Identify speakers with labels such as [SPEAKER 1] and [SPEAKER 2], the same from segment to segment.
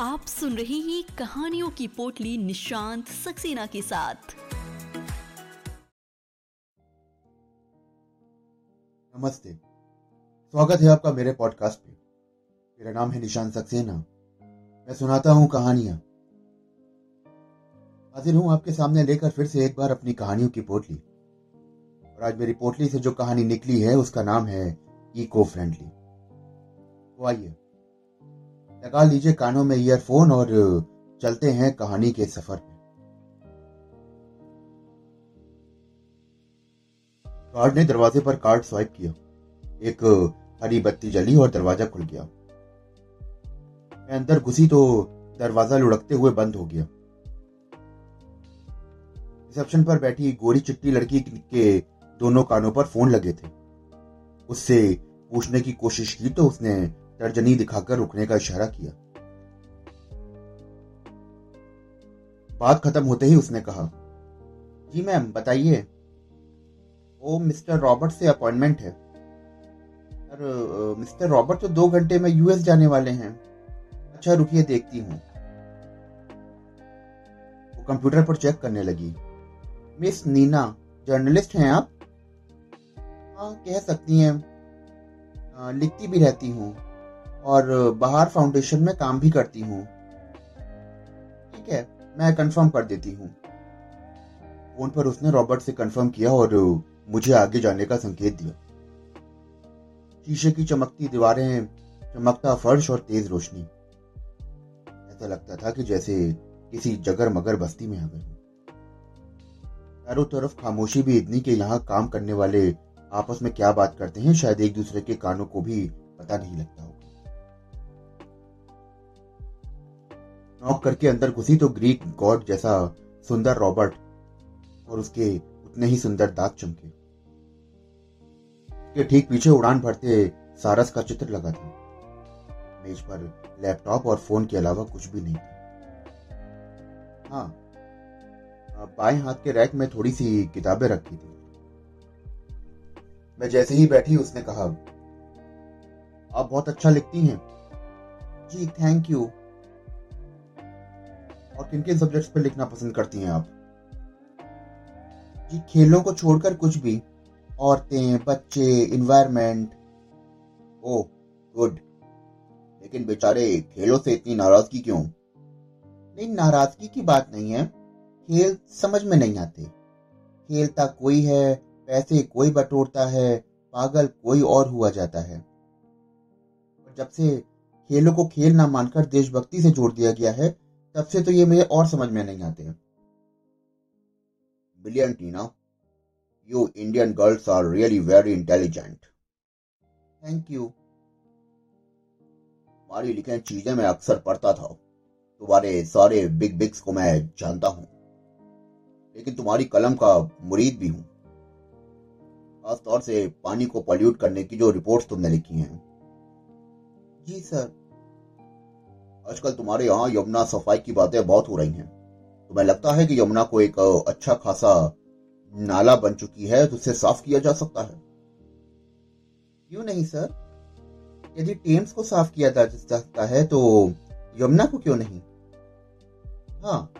[SPEAKER 1] आप सुन रहे हैं कहानियों की पोटली निशांत सक्सेना के साथ।
[SPEAKER 2] नमस्ते। स्वागत है आपका मेरे पॉडकास्ट पे। मेरा नाम है निशांत सक्सेना। मैं सुनाता हूँ कहानियाँ। हाजिर हूँ आपके सामने लेकर फिर से एक बार अपनी कहानियों की पोटली। और आज मेरी पोटली से जो कहानी निकली है, उसका नाम है इको फ्रेंडली तो आइए लगा लीजिए कानों में ईयरफोन और चलते हैं कहानी के सफ़र पे। गार्ड ने दरवाजे पर कार्ड स्वाइप किया। एक हरी बत्ती जली और दरवाज़ा खुल गया। मैं अंदर घुसी तो दरवाज़ा लुढ़कते हुए बंद हो गया। रिसेप्शन पर बैठी गोरी चिट्टी लड़की के दोनों कानों पर फ़ोन लगे थे। उससे पूछने की कोशिश की तो उसने तर्जनी दिखाकर रुकने का इशारा किया। बात खत्म होते ही उसने कहा, जी मैम, बताइए। ओ मिस्टर रॉबर्ट से अपॉइंटमेंट है। सर मिस्टर रॉबर्ट तो दो घंटे में यूएस जाने वाले हैं। अच्छा रुकिए, देखती हूँ। वो कंप्यूटर पर चेक करने लगी। मिस नीना, जर्नलिस्ट हैं आप? हाँ कह सकती हैं। लिखती भी रहती हूँ। और बाहर फाउंडेशन में काम भी करती हूँ। ठीक है, मैं कंफर्म कर देती हूँ। फ़ोन पर उसने रॉबर्ट से कंफर्म किया और मुझे आगे जाने का संकेत दिया। शीशे की चमकती दीवारें, चमकता फर्श और तेज रोशनी। ऐसा लगता था कि जैसे किसी जगर मगर बस्ती में आ गए चारों तरफ़ खामोशी भी इतनी कि यहाँ काम करने वाले आपस में क्या बात करते हैं, शायद एक दूसरे के कानों को भी पता नहीं लगता होगा। नॉक करके अंदर घुसी तो ग्रीक गॉड जैसा सुंदर रॉबर्ट और उसके उतने ही सुंदर दांत चमके। उसके ठीक पीछे उड़ान भरते सारस का चित्र लगा था। मेज पर लैपटॉप और फ़ोन के अलावा कुछ भी नहीं था। हाँ बाएँ हाथ के रैक में थोड़ी सी किताबें रखी थी। मैं जैसे ही बैठी उसने कहा, आप बहुत अच्छा लिखती हैं। जी, थैंक यू। किन किन सब्जेक्ट्स पर लिखना पसंद करती हैं आप? जी खेलों को छोड़कर कुछ भी, औरतें, बच्चे इन्वायरमेंट ओ गुड लेकिन बेचारे खेलों से इतनी नाराज़गी क्यों? नहीं, नाराज़गी की बात नहीं है। खेल समझ में नहीं आते। खेलता कोई है, पैसे कोई बटोरता है, पागल कोई और हुआ जाता है। और जब से खेलों को खेल ना मानकर देशभक्ति से जोड़ दिया गया है तब से तो ये मुझे और समझ में नहीं आते billion Tina you Indian girls are really very intelligent thank you तुम्हारी लिखे चीज़ें मैं अक्सर पढ़ता था। तुम्हारे सारे बिग बिग्स को मैं जानता हूँ। लेकिन तुम्हारी कलम का मुरीद भी हूँ। खासतौर से पानी को पॉल्यूट करने की जो रिपोर्ट्स तुमने लिखी हैं। जी सर आजकल तुम्हारे यहाँ यमुना सफ़ाई की बातें बहुत हो रही हैं। तुम्हें लगता है कि यमुना को एक अच्छा खासा नाला बन चुकी है तो उसे साफ़ किया जा सकता है? क्यों नहीं, सर? यदि टेम्स को साफ़ किया जा सकता है तो यमुना को क्यों नहीं? हाँ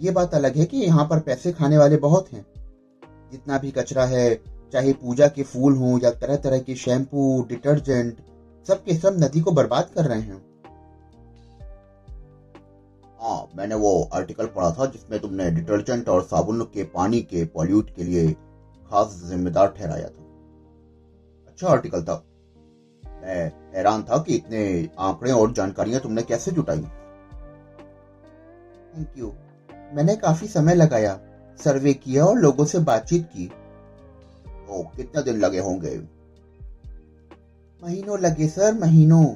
[SPEAKER 2] ये बात अलग है कि यहाँ पर पैसे खाने वाले बहुत हैं। जितना भी कचरा है, चाहे पूजा के फूल हों या तरह तरह के शैम्पू, डिटर्जेंट सब के सब नदी को बर्बाद कर रहे हैं। मैंने वो आर्टिकल पढ़ा था जिसमें तुमने डिटर्जेंट और साबुन के पानी के पॉल्यूट के लिए खास जिम्मेदार ठहराया था। अच्छा आर्टिकल था। मैं हैरान था कि इतने आंकड़े और जानकारियाँ तुमने कैसे जुटाई। थैंक यू मैंने काफ़ी समय लगाया, सर्वे किया और लोगों से बातचीत की। तो कितने दिन लगे होंगे? महीनों लगे, सर, महीनों।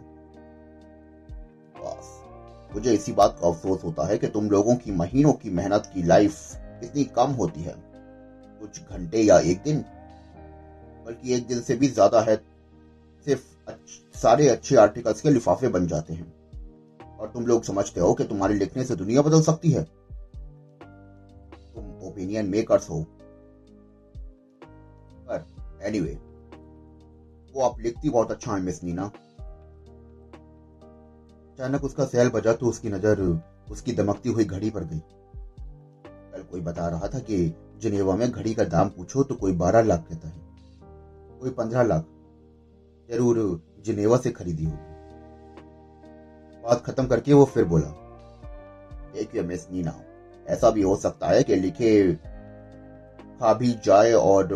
[SPEAKER 2] मुझे इसी बात का अफसोस होता है कि तुम लोगों की महीनों की मेहनत की लाइफ इतनी कम होती है। कुछ घंटे या एक दिन बल्कि एक दिन से भी ज़्यादा है। सिर्फ़ सारे अच्छे आर्टिकल्स के लिफाफे बन जाते हैं। और तुम लोग समझते हो कि तुम्हारे लिखने से दुनिया बदल सकती है। तुम ओपिनियन मेकर्स हो। पर एनीवे anyway, वो आप लिखती बहुत अच्छा है मिस नीना। अचानक उसका सैल बजा तो उसकी नज़र, उसकी दमकती हुई घड़ी पर गई। कल कोई बता रहा था कि जिनेवा में घड़ी का दाम पूछो तो कोई बारह लाख कहता है। कोई पंद्रह लाख। ज़रूर जिनेवा से खरीदी होगी। बात खत्म करके वो फिर बोला, देखिए मिस नीना, ऐसा भी हो सकता है कि लिखे खा भी जाए और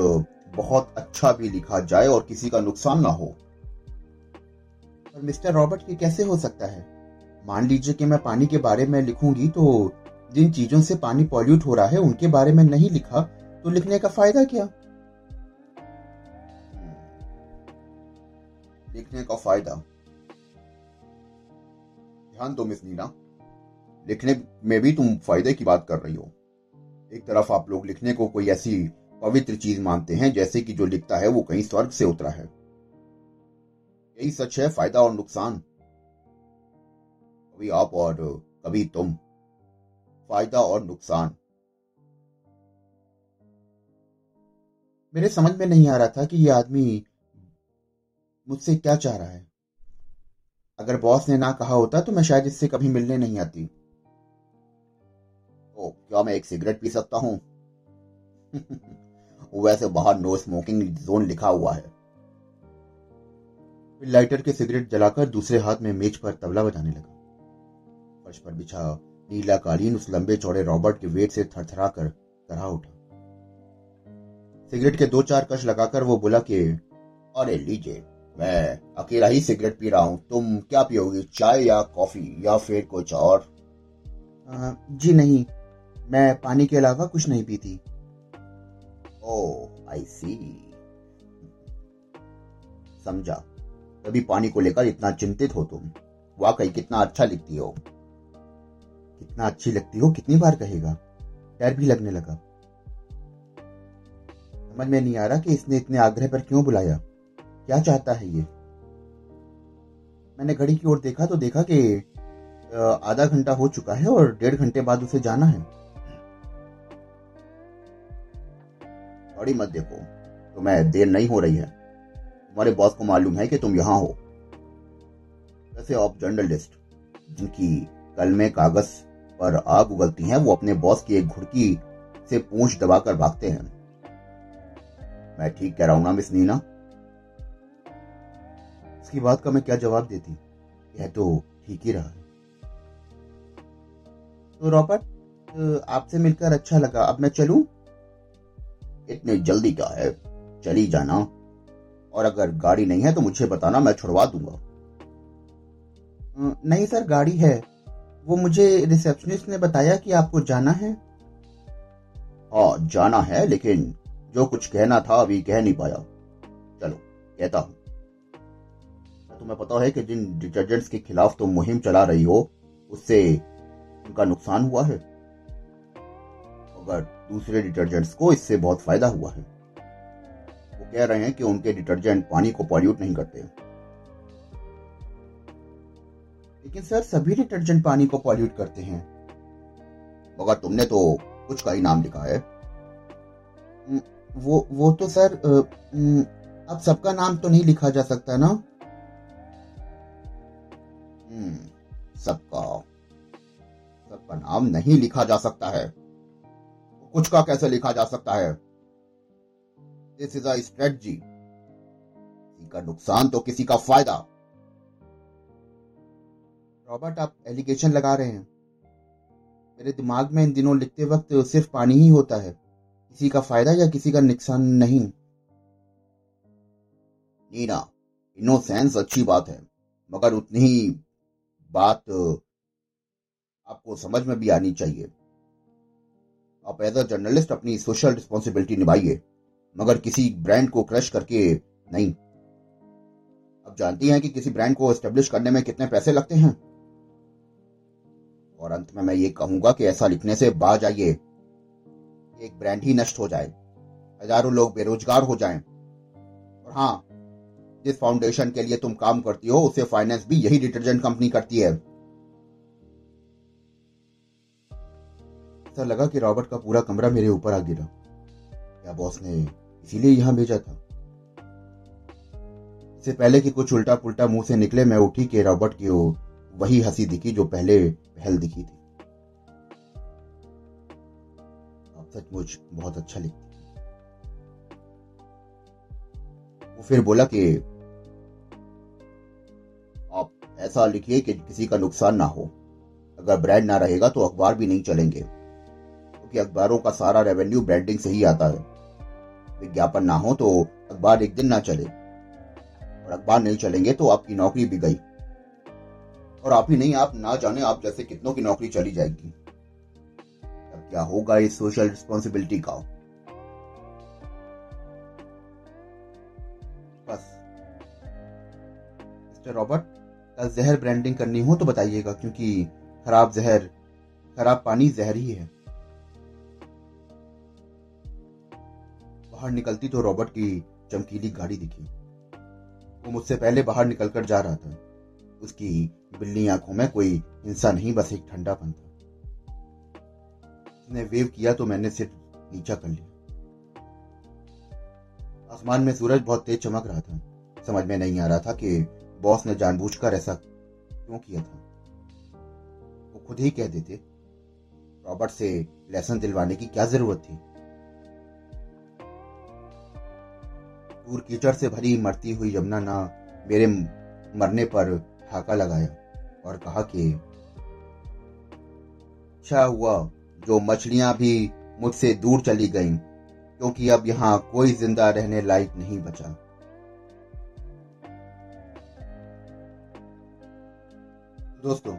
[SPEAKER 2] बहुत अच्छा भी लिखा जाए और किसी का नुकसान ना हो। पर मिस्टर रॉबर्ट ये कैसे हो सकता है? मान लीजिए कि मैं पानी के बारे में लिखूँगी तो जिन चीज़ों से पानी पॉल्यूट हो रहा है, उनके बारे में नहीं लिखा तो लिखने का फ़ायदा क्या? लिखने का फ़ायदा। ध्यान दो मिस नीना। लिखने में भी तुम फ़ायदे की बात कर रही हो। एक तरफ़ आप लोग लिखने को कोई ऐसी पवित्र चीज़ मानते हैं, जैसे कि जो लिखता है वो कहीं स्वर्ग से उतरा है। यही सच है, फ़ायदा और नुकसान। कभी आप और कभी तुम। फ़ायदा और नुकसान। मेरे समझ में नहीं आ रहा था कि ये आदमी मुझसे क्या चाह रहा है। अगर बॉस ने ना कहा होता तो मैं शायद इससे कभी मिलने नहीं आती। तो क्या मैं एक सिगरेट पी सकता हूँ? वैसे बाहर नो स्मोकिंग जोन लिखा हुआ है। लाइटर के सिगरेट जलाकर दूसरे हाथ में मेज पर तबला बजाने लगा। फर्श पर बिछा नीला कालीन उस लंबे चौड़े रॉबर्ट के वेट से थरथरा कर तरह उठा। सिगरेट के दो चार कश लगाकर वो बोला कि अरे लीजिए मैं अकेला ही सिगरेट पी रहा हूँ। तुम क्या पियोगी चाय या कॉफ़ी या फिर कुछ और? आ, जी नहीं मैं पानी के अलावा कुछ नहीं पीती। ओह आई सी समझा। तभी पानी को लेकर इतना चिंतित हो तुम। वाकई कितना अच्छा लिखती हो। कितना अच्छी लगती हो, कितनी बार कहेगा। डर भी लगने लगा। समझ में नहीं आ रहा कि इसने इतने आग्रह पर क्यों बुलाया। क्या चाहता है ये? मैंने घड़ी की ओर देखा तो देखा कि आधा घंटा हो चुका है और डेढ़ घंटे बाद उसे जाना है। घड़ी मत देखो, तुम्हें देर नहीं हो रही है। तुम्हारे बॉस को मालूम है कि तुम यहाँ हो। वैसे आप जर्नलिस्ट, जिनकी कल में कागज़ पर आग उगलती हैं, वो अपने बॉस की एक घुड़की से पूंछ दबाकर भागते हैं। मैं ठीक कह रहा हूँ ना, मिस नीना? इसकी बात का मैं क्या जवाब देती? यह तो ठीक ही रहा तो रॉबर्ट, आपसे मिलकर अच्छा लगा। अब मैं चलूँ? इतनी जल्दी क्या है? चली जाना। और अगर गाड़ी नहीं है तो मुझे बताना, मैं छुड़वा दूँगा। नहीं सर, गाड़ी है। वो मुझे रिसेप्शनिस्ट ने बताया कि आपको जाना है। हाँ जाना है, लेकिन जो कुछ कहना था अभी कह नहीं पाया। चलो, कहता हूँ। तुम्हें पता है कि जिन डिटर्जेंट्स के खिलाफ तुम मुहिम चला रही हो, उससे उनका नुकसान हुआ है। अगर दूसरे डिटर्जेंट्स को इससे बहुत फ़ायदा हुआ है। वो कह रहे हैं कि उनके डिटर्जेंट पानी को पॉल्यूट नहीं करते। लेकिन सर सभी डिटर्जेंट पानी को पॉल्यूट करते हैं। मगर तुमने तो कुछ का ही नाम लिखा है। वो वो तो सर अब सबका नाम तो नहीं लिखा जा सकता ना? हम्म, सबका सबका नाम नहीं लिखा जा सकता है। कुछ का कैसे लिखा जा सकता है? दिस इज़ अ स्ट्रेटजी किसी का नुकसान तो किसी का फ़ायदा। रॉबर्ट, आप एलिगेशन लगा रहे हैं। मेरे दिमाग में इन दिनों लिखते वक्त सिर्फ़ पानी ही होता है। किसी का फ़ायदा या किसी का नुकसान नहीं। नीना इनोसेंस अच्छी बात है, मगर उतनी ही बात आपको समझ में भी आनी चाहिए। आप एज अ जर्नलिस्ट अपनी सोशल रिस्पॉन्सिबिलिटी निभाइए, मगर किसी ब्रांड को क्रश करके नहीं। आप जानती हैं कि किसी ब्रांड को एस्टेब्लिश करने में कितने पैसे लगते हैं? और अंत में मैं ये कहूँगा कि ऐसा लिखने से बाज आइए। एक ब्रांड ही नष्ट हो जाए। हज़ारों लोग बेरोजगार हो जाएँ। और हाँ जिस फाउंडेशन के लिए तुम काम करती हो, उसे फाइनेंस भी यही डिटर्जेंट कंपनी करती है। ऐसा लगा कि रॉबर्ट का पूरा कमरा मेरे ऊपर आ गिरा। क्या बॉस ने इसीलिए यहाँ भेजा था? इससे पहले कि कुछ उल्टा पुल्टा मुँह से निकले, मैं उठी के रॉबर्ट की वही हँसी दिखी जो पहले पहल दिखी थी। आप सचमुच बहुत अच्छा लिखती वो फिर बोला कि, आप ऐसा लिखिए कि किसी का नुकसान ना हो। अगर ब्रांड ना रहेगा तो अखबार भी नहीं चलेंगे। क्योंकि तो अखबारों का सारा रेवेन्यू ब्रांडिंग से ही आता है। विज्ञापन ना हो तो अखबार एक दिन ना चले। और अखबार नहीं चलेंगे तो आपकी नौकरी भी गई। और आप ही नहीं, आप ना जाने आप जैसे कितनों की नौकरी चली जाएगी। अब क्या होगा इस सोशल रिस्पॉन्सिबिलिटी का? बस। मिस्टर रॉबर्ट, कल जहर ब्रांडिंग करनी हो तो बताइएगा, क्योंकि खराब जहर, खराब पानी जहर ही है। बाहर निकलती तो रॉबर्ट की चमकीली गाड़ी दिखी। वो मुझसे पहले बाहर निकलकर जा रहा था। उसकी बिल्ली आँखों में कोई हिंसा नहीं, बस एक ठंडापन था। उसने वेव किया तो मैंने सिर नीचा कर लिया। आसमान में सूरज बहुत तेज चमक रहा था। समझ में नहीं आ रहा था कि बॉस ने जानबूझकर ऐसा क्यों किया था। वो खुद ही कह देते, रॉबर्ट से लेसन दिलवाने की क्या ज़रूरत थी? दूर कीचड़ से भरी मरती हुई यमुना ना मेरे मरने पर ठाका लगाया और कहा कि अच्छा हुआ, जो मछलियाँ भी मुझसे दूर चली गईं, क्योंकि अब यहाँ कोई ज़िंदा रहने लायक नहीं बचा। दोस्तों,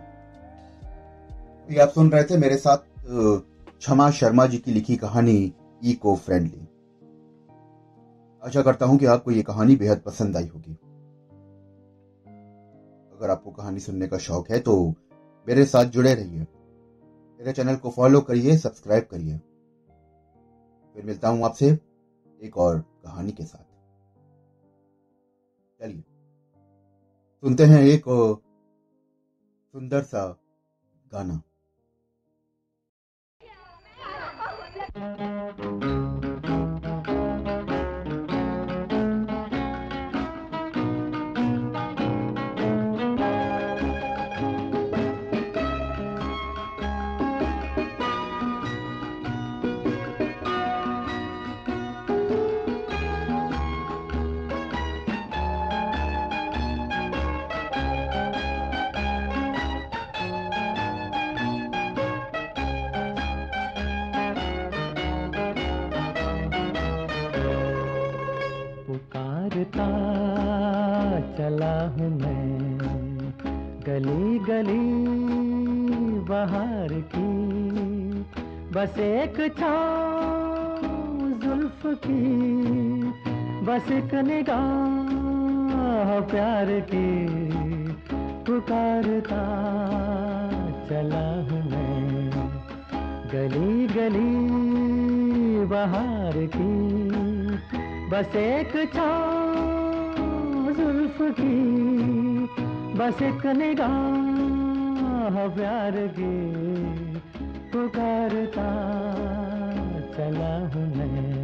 [SPEAKER 2] ये आप सुन रहे थे मेरे साथ क्षमा शर्मा जी की लिखी कहानी, इको फ्रेंडली। आशा करता हूँ कि आपको ये कहानी बेहद पसंद आई होगी। अगर आपको कहानी सुनने का शौक है तो मेरे साथ जुड़े रहिए। मेरे चैनल को फॉलो करिए, सब्सक्राइब करिए। फिर मिलता हूँ आपसे एक और कहानी के साथ। चलिए, सुनते हैं एक सुंदर सा गाना।
[SPEAKER 3] बाहर की। बस एक जुल्फ की। बस एक निगाह प्यार की। पुकारता चला हूँ मैं। गली गली बाहर की। बस एक छा जुल्फ की। बस एक निगाह प्यार की पुकारता चला हूँ मैं।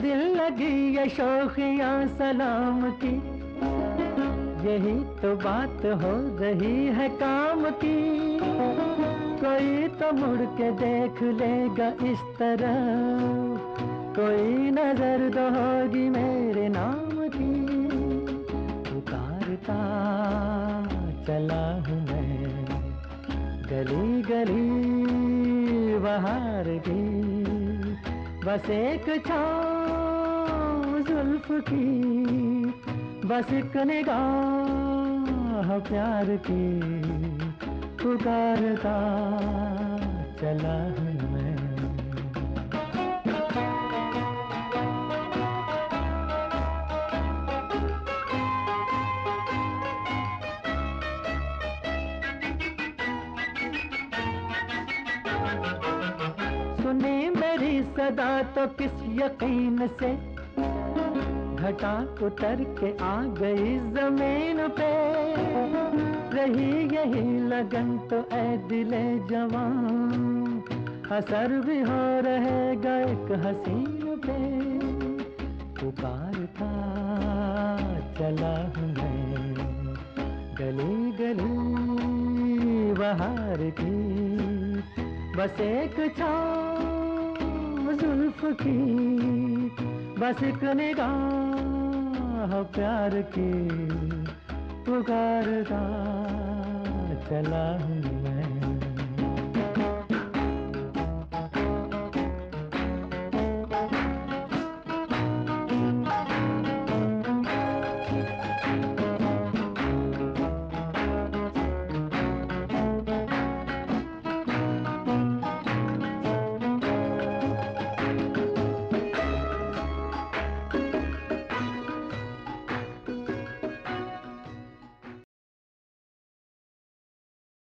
[SPEAKER 3] दिल लगी ये सलाम की, यही तो बात हो रही है काम की। तो मुड़ के देख लेगा इस तरह। कोई नज़र तो होगी मेरे नाम की। पुकारता चला हूँ मैं। गली गली बाहर भी बस एक छाँव जुल्फ की। बस एक निगाह प्यार की। पुकारता चला हूँ मैं। सुनी मेरी सदा तो किस यकीन से? घटा उतर के आ गई ज़मीन पे। रही यही लगन तो ऐ दिले जवान। असर भी हो रहेगा एक हसीन पे। पुकारता चला मैं। गली गली, बहार की। बस एक छाँव जुल्फ की। बस एक निगाह प्यार की। पुकारता चला हूँ मैं।